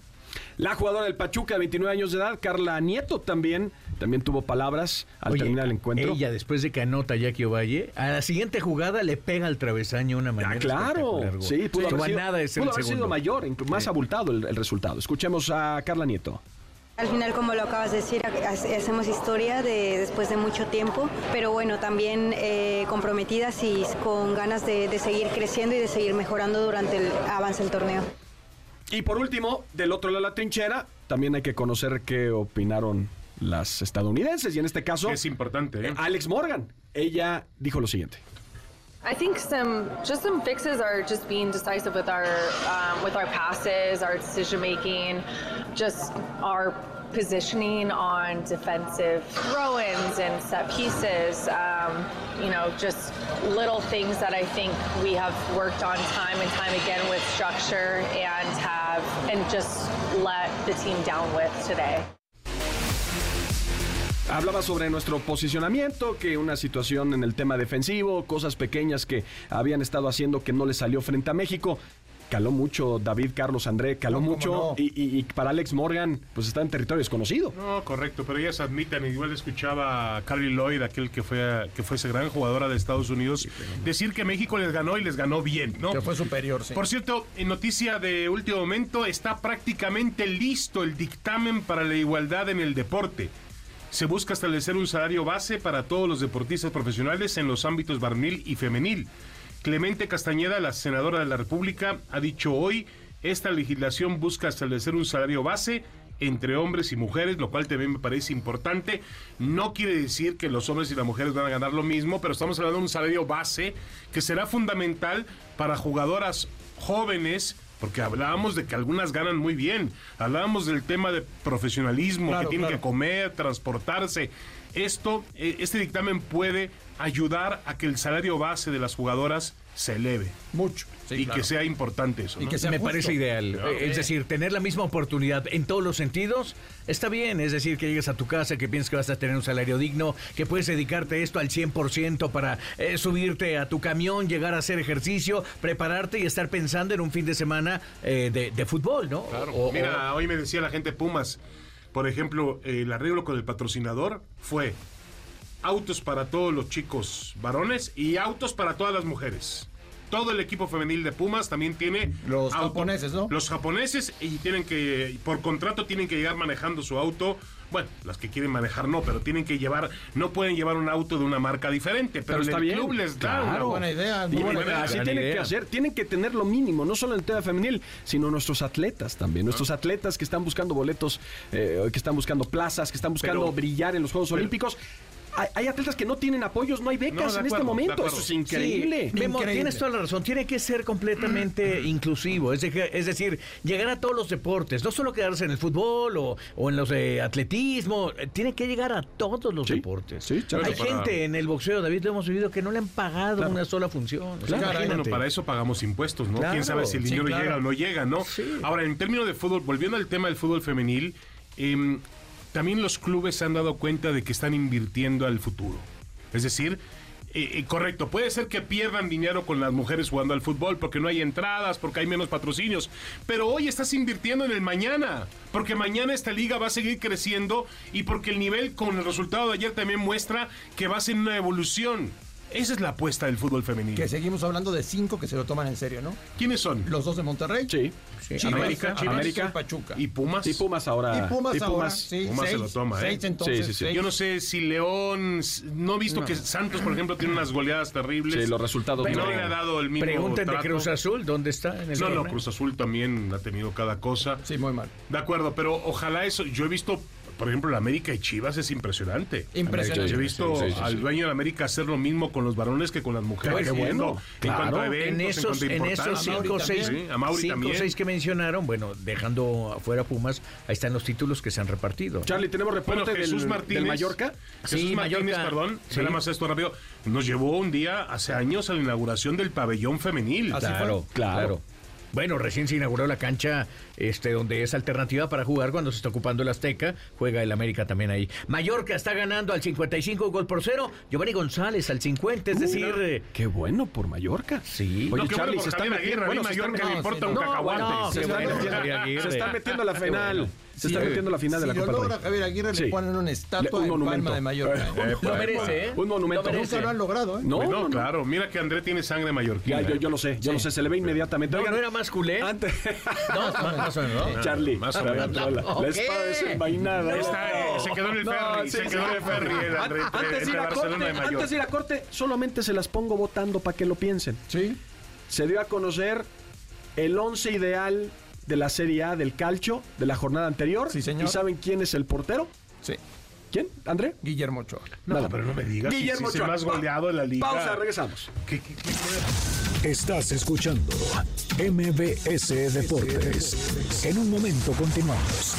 La jugadora del Pachuca, de 29 años de edad, Carla Nieto, también, también tuvo palabras al Oye, terminar el encuentro. Ella, después de que anota Jackie Ovalle, a la siguiente jugada le pega al travesaño una manera Ah, claro. Sí, pudo Estuvo haber sido, nada de ser pudo el haber sido mayor, más abultado el, el resultado. Escuchemos a Carla Nieto. Al final, como lo acabas de decir, ha- hacemos historia de, después de mucho tiempo, pero bueno, también eh, comprometidas y con ganas de, de seguir creciendo y de seguir mejorando durante el avance del torneo. Y por último, del otro lado de la trinchera, también hay que conocer qué opinaron las estadounidenses. Y en este caso, Es importante, ¿eh? Alex Morgan. Ella dijo lo siguiente. I think some just some fixes are just being decisive with our um, with our passes, our decision making, just our positioning on defensive throw-ins and set pieces. Um, you know, just little things that I think we have worked on time and time again with structure and have and just let the team down with today. Hablaba sobre nuestro posicionamiento, que una situación en el tema defensivo, cosas pequeñas que habían estado haciendo que no le salió frente a México. Caló mucho David Carlos André, caló No, mucho no. y, y- y para Alex Morgan pues está en territorio desconocido. No, correcto, pero ellas admiten, igual escuchaba a Carly Lloyd, aquel que fue, que fue esa gran jugadora de Estados Unidos, decir que México les ganó y les ganó bien, ¿no? Que fue superior, sí. Por cierto, en noticia de último momento, está prácticamente listo el dictamen para la igualdad en el deporte. Se busca establecer un salario base para todos los deportistas profesionales en los ámbitos varonil y femenil. Clemente Castañeda, la senadora de la República, ha dicho hoy, esta legislación busca establecer un salario base entre hombres y mujeres, lo cual también me parece importante. No quiere decir que los hombres y las mujeres van a ganar lo mismo, pero estamos hablando de un salario base que será fundamental para jugadoras jóvenes, porque hablábamos de que algunas ganan muy bien. Hablábamos del tema de profesionalismo, Claro, que tienen claro. que comer, transportarse. Esto, eh, este dictamen puede ayudar a que el salario base de las jugadoras se eleve. Mucho. Y claro. que sea importante eso. Y que sea me justo. parece ideal. Claro. Eh, Es decir, tener la misma oportunidad en todos los sentidos está bien. Es decir, que llegues a tu casa, que pienses que vas a tener un salario digno, que puedes dedicarte a esto al 100% para eh, subirte a tu camión, llegar a hacer ejercicio, prepararte y estar pensando en un fin de semana eh, de, de fútbol, ¿no? Claro. O- o- Mira, hoy me decía la gente Pumas, por ejemplo, eh, el arreglo con el patrocinador fue autos para todos los chicos varones y autos para todas las mujeres. Todo el equipo femenil de Pumas también tiene Los japoneses, ¿no? Los japoneses y tienen que por contrato tienen que llegar manejando su auto. Bueno, las que quieren manejar no, pero tienen que llevar, no pueden llevar un auto de una marca diferente, pero, Pero está el bien. club les da Claro. una Buena idea, muy Y buena bueno, idea. así Gran tienen idea. que hacer, tienen que tener lo mínimo, no solo en el tema femenil, sino nuestros atletas también, nuestros atletas que están buscando boletos, eh, que están buscando plazas, que están buscando Pero- brillar en los Juegos Olímpicos. Hay, hay atletas que no tienen apoyos, no hay becas No, en este momento, eso es increíble. Sí, Memo, Increíble. tienes toda la razón. Tiene que ser completamente inclusivo. Es, de- es decir, llegar a todos los deportes. No solo quedarse en el fútbol o, o en los de atletismo. eh, Tiene que llegar a todos los Sí, deportes. sí. Hay Para- gente en el boxeo, David, lo hemos vivido, que no le han pagado una sola función. O sea, Claro, bueno, para eso pagamos impuestos, ¿no? Claro, Quién sabe si el sí, dinero claro. llega o no llega, ¿no? Sí. Ahora, en términos de fútbol, volviendo al tema del fútbol femenil, em, también los clubes se han dado cuenta de que están invirtiendo al futuro. Es decir, eh, eh, correcto, puede ser que pierdan dinero con las mujeres jugando al fútbol porque no hay entradas, porque hay menos patrocinios, pero hoy estás invirtiendo en el mañana, porque mañana esta liga va a seguir creciendo y porque el nivel con el resultado de ayer también muestra que va a ser una evolución. Esa es la apuesta del fútbol femenino. Que seguimos hablando de cinco que se lo toman en serio, ¿no? ¿Quiénes son? Los dos de Monterrey. Sí. Chivas, América, América, América. y Pachuca. ¿Y Pumas? Y Pumas ahora. Y Pumas y ahora, Pumas. sí, Pumas se lo toma, ¿eh? seis entonces, Sí, sí, sí. seis. Yo no sé si León, no he visto que Santos, por ejemplo, tiene unas goleadas terribles. Sí, los resultados no no. le ha dado el mismo Pregunten de trato. Cruz Azul, ¿dónde está? En el No, no? Cruz Azul también ha tenido cada cosa. Sí, muy mal. De acuerdo, pero ojalá eso. Yo he visto, por ejemplo, la América y Chivas es impresionante. Impresionante. Yo he visto Sí, sí, sí, al dueño de la América hacer lo mismo con los varones que con las mujeres. Qué bueno, En claro. cuanto a eventos, en en, esos, en esos cinco o seis, cinco seis que mencionaron, bueno, dejando afuera Pumas, ahí están los títulos que se han repartido. Charlie, tenemos reporte Bueno, Jesús del, Martínez. del Mallorca. Jesús Sí, Martínez, Mallorca. perdón. Sí. Nada más esto rápido. Nos llevó un día, hace años, a la inauguración del pabellón femenil. Así claro, fue. claro. Bueno, recién se inauguró la cancha este, donde es alternativa para jugar cuando se está ocupando el Azteca. Juega el América también ahí. Mallorca está ganando al 55 gol por cero. Giovanni González al 50, es decir... eh, Qué bueno por Mallorca. Sí. Oye, No, Charlie, bueno se está metiendo. Está- Mallorca le no, importa sí, un no, cacahuate. bueno, se, bueno, se está metiendo a la final. bueno. Se está metiendo a la final de si la lo Copa logra Rey. Javier Aguirre, Sí. le ponen una estatua en. Palma de Mallorca. Eh, Lo merece, ¿eh? Un monumento. Lo. Nunca lo han logrado, ¿eh? No, Bueno, no, no. claro. Mira que André tiene sangre mallorquina. Ya, yo, yo lo sé, yo lo sé, se le ve inmediatamente. No, Oigan, no era más culé. antes, No, más, o menos, ¿no? Charlie, Más o la, menos. la- la- la Ok. espada desenvainada. Está, eh, se quedó en el No, ferry, sí, se sí. quedó en el ferry el antes, de ir a corte, y Mallorca. antes de ir a corte, solamente se las pongo votando para que lo piensen. Sí. Se dio a conocer el once ideal de la Serie A del Calcio de la jornada anterior. Sí, señor. ¿Y saben quién es el portero? Sí. ¿Quién? ¿André? Guillermo Ochoa. No, pero no me digas. si- Guillermo si es el más goleado de la liga. Pausa, regresamos. ¿Qué- qué- qué- Estás escuchando MBS Deportes. En un momento continuamos.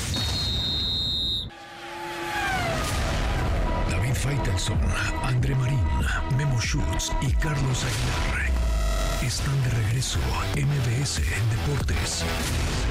David Faitelson, André Marín, Memo Schutz y Carlos Aguilar están de regreso. MBS Deportes. Deportes.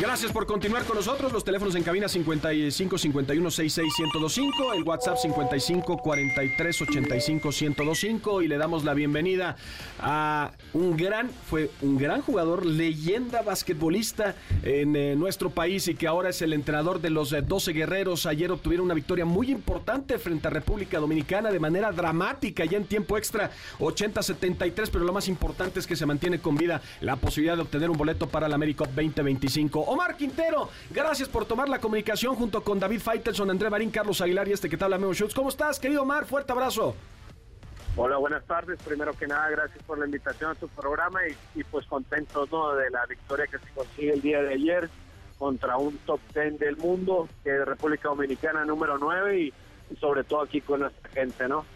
Gracias por continuar con nosotros. Los teléfonos en cabina 55 51 66 1025, el WhatsApp 55 43 85 1025 y le damos la bienvenida a un gran, fue un gran jugador, leyenda basquetbolista en eh, nuestro país y que ahora es el entrenador de los eh, 12 guerreros. Ayer obtuvieron una victoria muy importante frente a República Dominicana de manera dramática, ya en tiempo extra 80-73, pero lo más importante es que se mantiene con vida la posibilidad de obtener un boleto para la América 2025. Omar Quintero, gracias por tomar la comunicación junto con David Faitelson, André Marín, Carlos Aguilar y este que tal, Memo Schutz. ¿Cómo estás, querido Omar? Fuerte abrazo. Hola, buenas tardes. Primero que nada, gracias por la invitación a tu programa y, pues contento ¿no? de la victoria que se consigue el día de ayer contra un top 10 del mundo, que es República Dominicana número 9 y, y sobre todo aquí con nuestra gente, ¿no?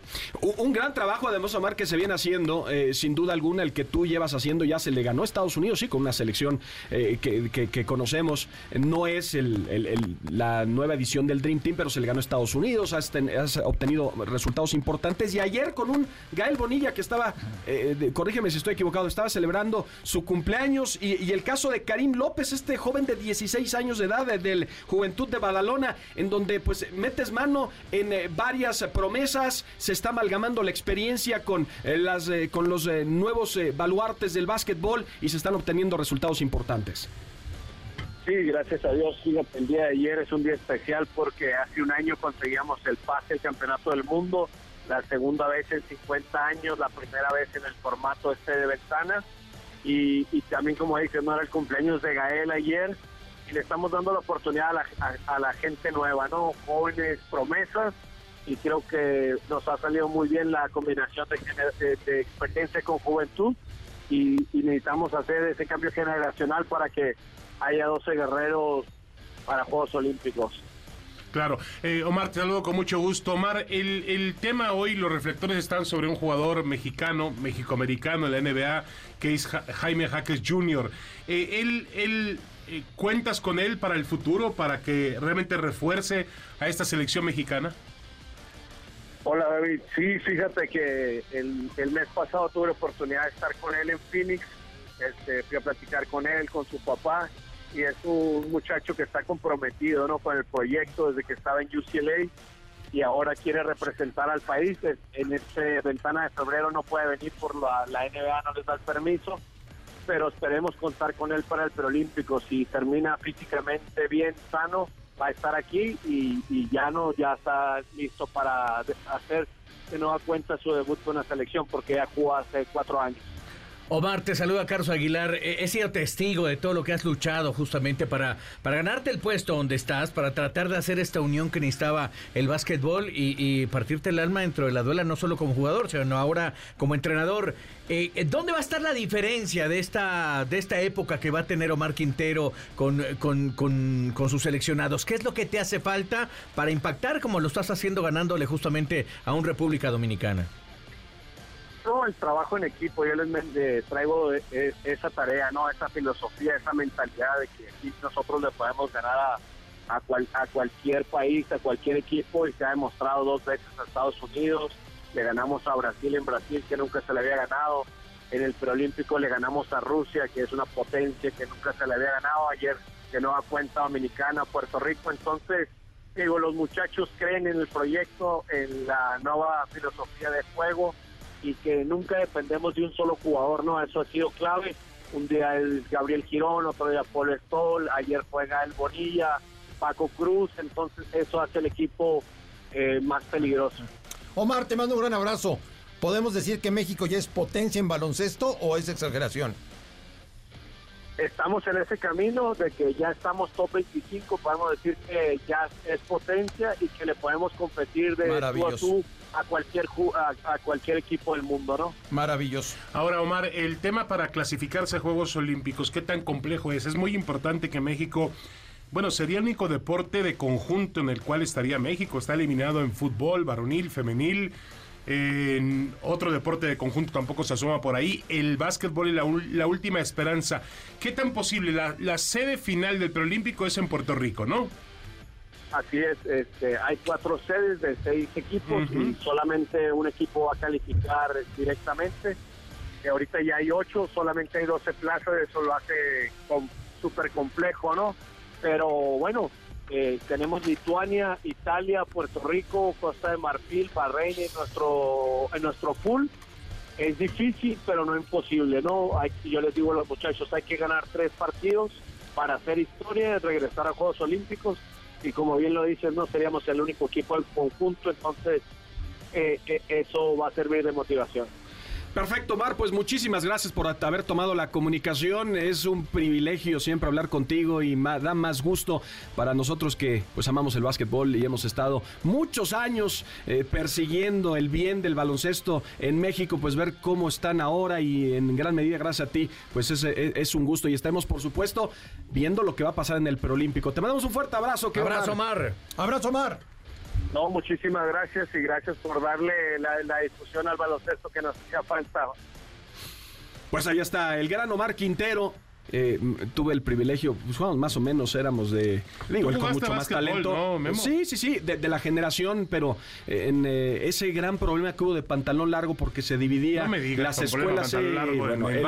Un gran trabajo, además, Omar, que se viene haciendo, eh, sin duda alguna, el que tú llevas haciendo ya se le ganó a Estados Unidos, sí, con una selección eh, que, que- conocemos. No es el- el- la nueva edición del Dream Team, pero se le ganó a Estados Unidos, has, ten- has obtenido resultados importantes. Y ayer con un Gael Bonilla que estaba, eh, corrígeme si estoy equivocado, estaba celebrando su cumpleaños. Y, el caso de Karim López, este joven de 16 años de edad, del Juventud de Badalona, en donde pues metes mano en varias promesas, se está amalgamando la experiencia con, eh, las, eh, con los eh, nuevos eh, baluartes del básquetbol y se están obteniendo resultados importantes. Sí, gracias a Dios. Fíjate, el día de ayer es un día especial porque hace un año conseguíamos el pase al Campeonato del Mundo, la segunda vez en 50 años, la primera vez en el formato este de ventana. Y, y también, como dices, no era el cumpleaños de Gael ayer y le estamos dando la oportunidad a la, a- a la gente nueva, ¿no? Jóvenes promesas y creo que nos ha salido muy bien la combinación de, de- de experiencia con juventud y, necesitamos hacer ese cambio generacional para que haya 12 guerreros para Juegos Olímpicos. Claro. Eh, Omar, te saludo con mucho gusto. Omar, el, el tema hoy, los reflectores están sobre un jugador mexicano, mexicoamericano en la NBA, que es Ja- Jaime Jaques Jr. Eh, él, él, eh, ¿Cuentas con él para el futuro, para que realmente refuerce a esta selección mexicana? Hola David, sí, fíjate que el, mes pasado tuve la oportunidad de estar con él en Phoenix, este, fui a platicar con él, con su papá, y es un muchacho que está comprometido ¿no? con el proyecto desde que estaba en UCLA y ahora quiere representar al país. En- En esta ventana de febrero no puede venir por la, la NBA, no les da el permiso, pero esperemos contar con él para el preolímpico. Si termina físicamente bien, sano, va a estar aquí y, y ya no, ya está listo para hacer de nueva cuenta su debut con la selección porque ya jugó hace cuatro años. Omar, te saluda Carlos Aguilar. Eh, He sido testigo de todo lo que has luchado justamente para, para ganarte el puesto donde estás, para tratar de hacer esta unión que necesitaba el básquetbol y, y partirte el alma dentro de la duela, no solo como jugador, sino ahora como entrenador. Eh, eh, ¿Dónde va a estar la diferencia de esta, de esta época que va a tener Omar Quintero con, con, con, con sus seleccionados? ¿Qué es lo que te hace falta para impactar como lo estás haciendo ganándole justamente a un República Dominicana? No, el trabajo en equipo, yo les traigo eh, eh, esa tarea, no, esa filosofía, esa mentalidad de que nosotros le podemos ganar a, a, cual- a cualquier país, a cualquier equipo y se ha demostrado dos veces a Estados Unidos, le ganamos a Brasil en Brasil que nunca se le había ganado, en el preolímpico le ganamos a Rusia que es una potencia que nunca se le había ganado, ayer de nueva cuenta Dominicana, Puerto Rico, entonces digo, los muchachos creen en el proyecto, en la nueva filosofía de juego y que nunca dependemos de un solo jugador, ¿no? Eso ha sido clave. Un día es Gabriel Girón, otro día Paul Stoll, ayer juega el Bonilla, Paco Cruz, entonces eso hace el equipo eh, más peligroso. Omar, te mando un gran abrazo. ¿Podemos decir que México ya es potencia en baloncesto o es exageración? Estamos en ese camino de que ya estamos top 25, podemos decir que ya es potencia y que le podemos competir de tú a tú a cualquier, ju- a, a cualquier equipo del mundo, ¿no? Maravilloso. Ahora, Omar, el tema para clasificarse a Juegos Olímpicos, ¿qué tan complejo es? Es muy importante que México, bueno, sería el único deporte de conjunto en el cual estaría México. Está eliminado en fútbol, varonil, femenil. En otro deporte de conjunto tampoco se asoma por ahí. El básquetbol y la, la última esperanza. ¿Qué tan posible? La, la sede final del preolímpico es en Puerto Rico, ¿no? Así es, este, hay cuatro sedes de seis equipos y solamente un equipo va a calificar directamente. Ahorita ya hay ocho, solamente hay 12 plazas, eso lo hace com- súper complejo, ¿no? Pero bueno, eh, tenemos Lituania, Italia, Puerto Rico, Costa de Marfil, Bahrein en nuestro, en nuestro pool. Es difícil, pero no imposible, ¿no? Hay, yo les digo a los muchachos, hay que ganar tres partidos para hacer historia, regresar a Juegos Olímpicos y como bien lo dices, no seríamos el único equipo del conjunto, entonces eh, eh, eso va a servir de motivación. Perfecto, Mar, pues muchísimas gracias por haber tomado la comunicación. Es un privilegio siempre hablar contigo y ma- da más gusto para nosotros que pues amamos el básquetbol y hemos estado muchos años eh, persiguiendo el bien del baloncesto en México, pues ver cómo están ahora y en gran medida gracias a ti, pues es, es- es un gusto y estaremos por supuesto viendo lo que va a pasar en el preolímpico. Te mandamos un fuerte abrazo. que Abrazo, Omar. Abrazo, Omar. No, muchísimas gracias y gracias por darle la, la discusión al baloncesto que nos hacía falta. Pues ahí está el gran Omar Quintero. Eh, tuve el privilegio, pues más o menos, éramos de, digo, él con mucho más talento. ¿no, Memo? Sí, sí, sí, de, de la generación, pero eh, en eh, ese gran problema que hubo de pantalón largo porque se dividía No me digas, las escuelas, eh, sí,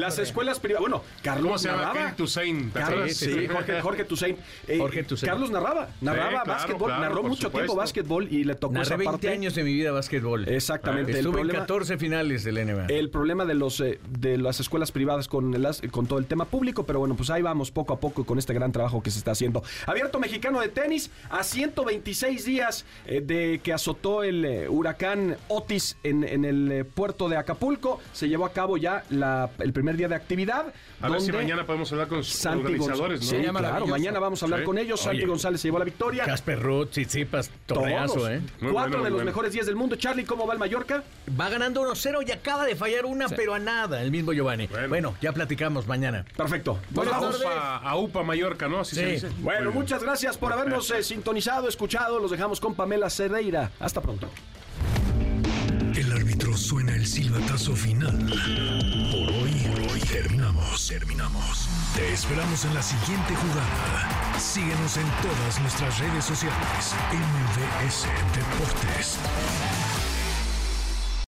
las escuelas privadas, bueno, Carlos ¿Cómo se llama? narraba. Kevin Toussaint, ¿te Carlos, acuerdas? sí, Jorge, Jorge Toussaint. Eh, Jorge Toussaint. Carlos narraba, narraba claro, básquetbol, claro, narró mucho supuesto. tiempo básquetbol y le tocó esa Narré 20 parte. años de mi vida básquetbol. Exactamente. el Estuve problema- en 14 finales del NBA. el problema de los de las escuelas privadas con el con todo el tema público, pero bueno, pues ahí vamos poco a poco con este gran trabajo que se está haciendo. Abierto mexicano de tenis a 126 días eh, de que azotó el eh, huracán Otis en, en el eh, puerto de Acapulco, se llevó a cabo ya la- el primer día de actividad. A ver si mañana podemos hablar con los Santi organizadores, ¿no? Sí, claro, mañana vamos a hablar Sí. con ellos. Santi Oye. González se llevó la victoria. Casper Ruth, Tsitsipas, torneazo, Todos. ¿eh? Muy Cuatro bueno, de los bueno. mejores días del mundo. Charlie, ¿cómo va el Mallorca? Va ganando 1-0 y acaba de fallar una, pero a nada, el mismo Giovanni. Bueno, ya platicamos mañana. Perfecto. Bueno, vamos. UPA, a UPA Mallorca, ¿no? Así se Sí. dice. Bueno, Muy bien. muchas gracias por habernos eh, sintonizado, escuchado. Los dejamos con Pamela Cerdeira. Hasta pronto. El árbitro suena el silbatazo final. Por hoy, por hoy terminamos, terminamos. Te esperamos en la siguiente jugada. Síguenos en todas nuestras redes sociales. MVS Deportes.